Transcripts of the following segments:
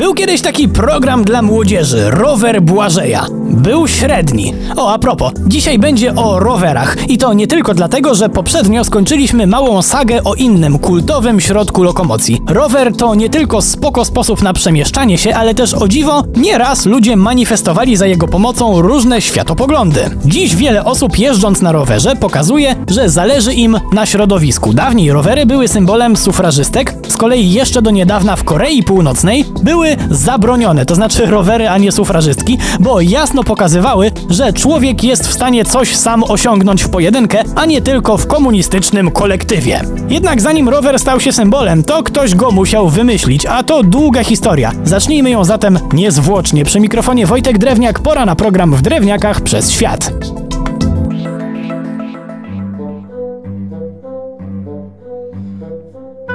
Był kiedyś taki program dla młodzieży, rower Błażeja. Był średni. O, a propos, dzisiaj będzie o rowerach. I to nie tylko dlatego, że poprzednio skończyliśmy małą sagę o innym kultowym środku lokomocji. Rower to nie tylko spoko sposób na przemieszczanie się, ale też o dziwo, nieraz ludzie manifestowali za jego pomocą różne światopoglądy. Dziś wiele osób jeżdżąc na rowerze pokazuje, że zależy im na środowisku. Dawniej rowery były symbolem sufrażystek, z kolei jeszcze do niedawna w Korei Północnej były zabronione, to znaczy rowery, a nie sufrażystki, bo jasno pokazywały, że człowiek jest w stanie coś sam osiągnąć w pojedynkę, a nie tylko w komunistycznym kolektywie. Jednak zanim rower stał się symbolem, to ktoś go musiał wymyślić, a to długa historia. Zacznijmy ją zatem niezwłocznie. Przy mikrofonie Wojtek Drewniak, pora na program w Drewniakach przez świat.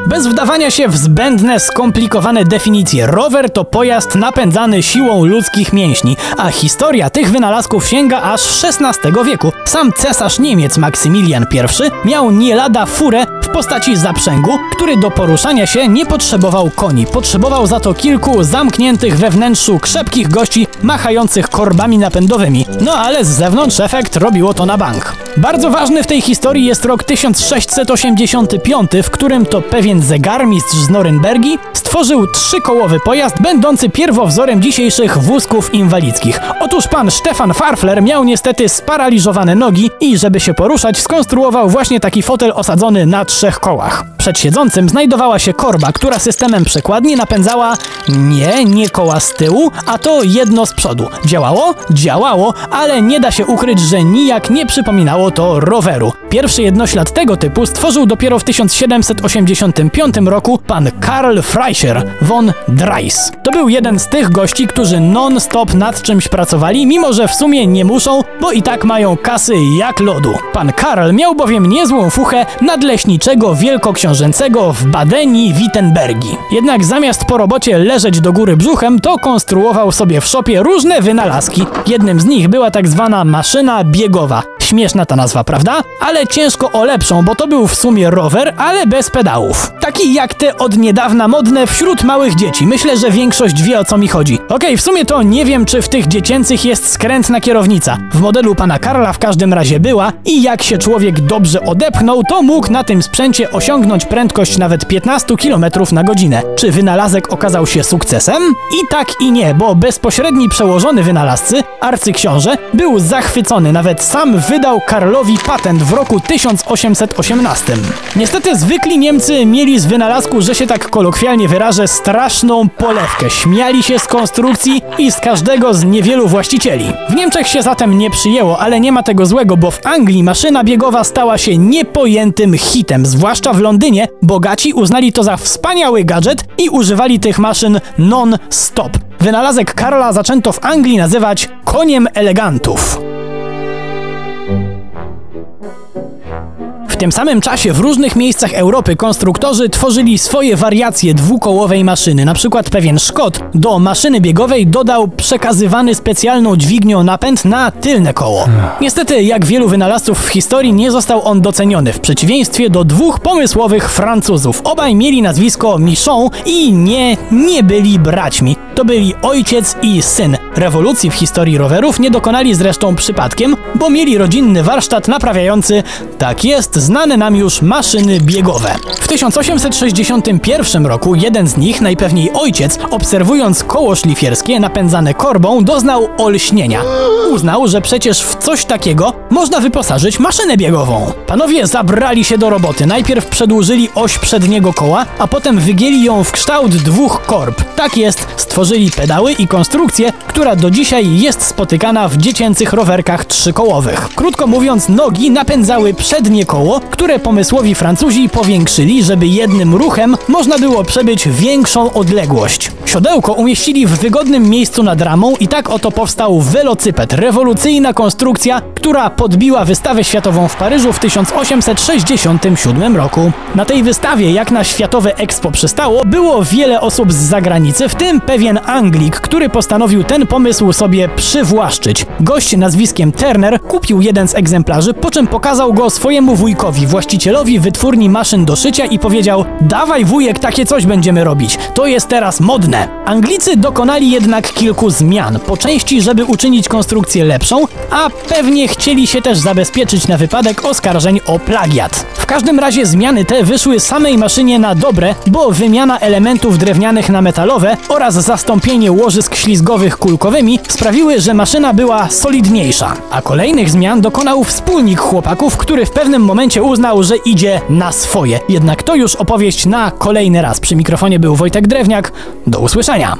Bez wdawania się w zbędne, skomplikowane definicje, rower to pojazd napędzany siłą ludzkich mięśni, a historia tych wynalazków sięga aż XVI wieku. Sam cesarz Niemiec Maksymilian I miał nie lada furę w postaci zaprzęgu, który do poruszania się nie potrzebował koni. Potrzebował za to kilku zamkniętych we wnętrzu krzepkich gości machających korbami napędowymi. No ale z zewnątrz efekt robiło to na bank. Bardzo ważny w tej historii jest rok 1685, w którym to pewien zegarmistrz z Norymbergi stworzył trzykołowy pojazd będący pierwowzorem dzisiejszych wózków inwalidzkich. Otóż pan Stefan Farfler miał niestety sparaliżowane nogi i żeby się poruszać skonstruował właśnie taki fotel osadzony na trzech kołach. Przed siedzącym znajdowała się korba, która systemem przekładni napędzała nie, nie koła z tyłu, a to jedno z przodu. Działało? Działało, ale nie da się ukryć, że nijak nie przypominało to roweru. Pierwszy jednoślad tego typu stworzył dopiero w 1785 roku pan Karl Freischer von Dreis. To był jeden z tych gości, którzy non-stop nad czymś pracowali, mimo że w sumie nie muszą, bo i tak mają kasy jak lodu. Pan Karl miał bowiem niezłą fuchę nadleśniczego wielkoksiążęcego w Badenii Wittenbergi. Jednak zamiast po robocie leżeć do góry brzuchem, to konstruował sobie w szopie różne wynalazki. Jednym z nich była tak zwana maszyna biegowa. Śmieszna ta nazwa, prawda? Ale ciężko o lepszą, bo to był w sumie rower, ale bez pedałów. Taki jak te od niedawna modne wśród małych dzieci. Myślę, że większość wie o co mi chodzi. Okej, okay, w sumie to nie wiem, czy w tych dziecięcych jest skrętna kierownica. W modelu pana Karla w każdym razie była i jak się człowiek dobrze odepchnął, to mógł na tym sprzęcie osiągnąć prędkość nawet 15 km na godzinę. Czy wynalazek okazał się sukcesem? I tak i nie, bo bezpośredni przełożony wynalazcy, arcyksiąże, był zachwycony. Nawet sam wydał Karlowi patent w roku 1818. Niestety zwykli Niemcy mieli z wynalazku, że się tak kolokwialnie wyrażę, straszną polewkę. Śmiali się z konstrukcji i z każdego z niewielu właścicieli. W Niemczech się zatem nie przyjęło, ale nie ma tego złego, bo w Anglii maszyna biegowa stała się niepojętym hitem, zwłaszcza w Londynie. Bogaci uznali to za wspaniały gadżet i używali tych maszyn non-stop. Wynalazek Karla zaczęto w Anglii nazywać koniem elegantów. W tym samym czasie w różnych miejscach Europy konstruktorzy tworzyli swoje wariacje dwukołowej maszyny. Na przykład pewien Szkot do maszyny biegowej dodał przekazywany specjalną dźwignią napęd na tylne koło. Niestety, jak wielu wynalazców w historii, nie został on doceniony, w przeciwieństwie do dwóch pomysłowych Francuzów. Obaj mieli nazwisko Michon i nie, nie byli braćmi. To byli ojciec i syn. Rewolucji w historii rowerów nie dokonali zresztą przypadkiem, bo mieli rodzinny warsztat naprawiający, tak jest, znane nam już maszyny biegowe. W 1861 roku jeden z nich, najpewniej ojciec, obserwując koło szlifierskie napędzane korbą, doznał olśnienia. Uznał, że przecież w coś takiego można wyposażyć maszynę biegową. Panowie zabrali się do roboty. Najpierw przedłużyli oś przedniego koła, a potem wygięli ją w kształt dwóch korb. Tak jest, stworzyli pedały i konstrukcję, która do dzisiaj jest spotykana w dziecięcych rowerkach trzykołowych. Krótko mówiąc, nogi napędzały przednie koło, które pomysłowi Francuzi powiększyli, żeby jednym ruchem można było przebyć większą odległość. Siodełko umieścili w wygodnym miejscu nad ramą i tak oto powstał welocyped, rewolucyjna konstrukcja, która podbiła wystawę światową w Paryżu w 1867 roku. Na tej wystawie, jak na Światowe Expo przystało, było wiele osób z zagranicy, w tym pewien Anglik, który postanowił ten pomysł sobie przywłaszczyć. Gość nazwiskiem Turner kupił jeden z egzemplarzy, po czym pokazał go swojemu wujkowi, właścicielowi wytwórni maszyn do szycia i powiedział: Dawaj wujek, takie coś będziemy robić. To jest teraz modne. Anglicy dokonali jednak kilku zmian, po części, żeby uczynić konstrukcję lepszą, a pewnie chcieli się też zabezpieczyć na wypadek oskarżeń o plagiat. W każdym razie zmiany te wyszły samej maszynie na dobre, bo wymiana elementów drewnianych na metalowe oraz zastąpienie łożysk ślizgowych kulkowymi sprawiły, że maszyna była solidniejsza. A kolejnych zmian dokonał wspólnik chłopaków, który w pewnym momencie uznał, że idzie na swoje. Jednak to już opowieść na kolejny raz. Przy mikrofonie był Wojtek Drewniak. Do usłyszenia.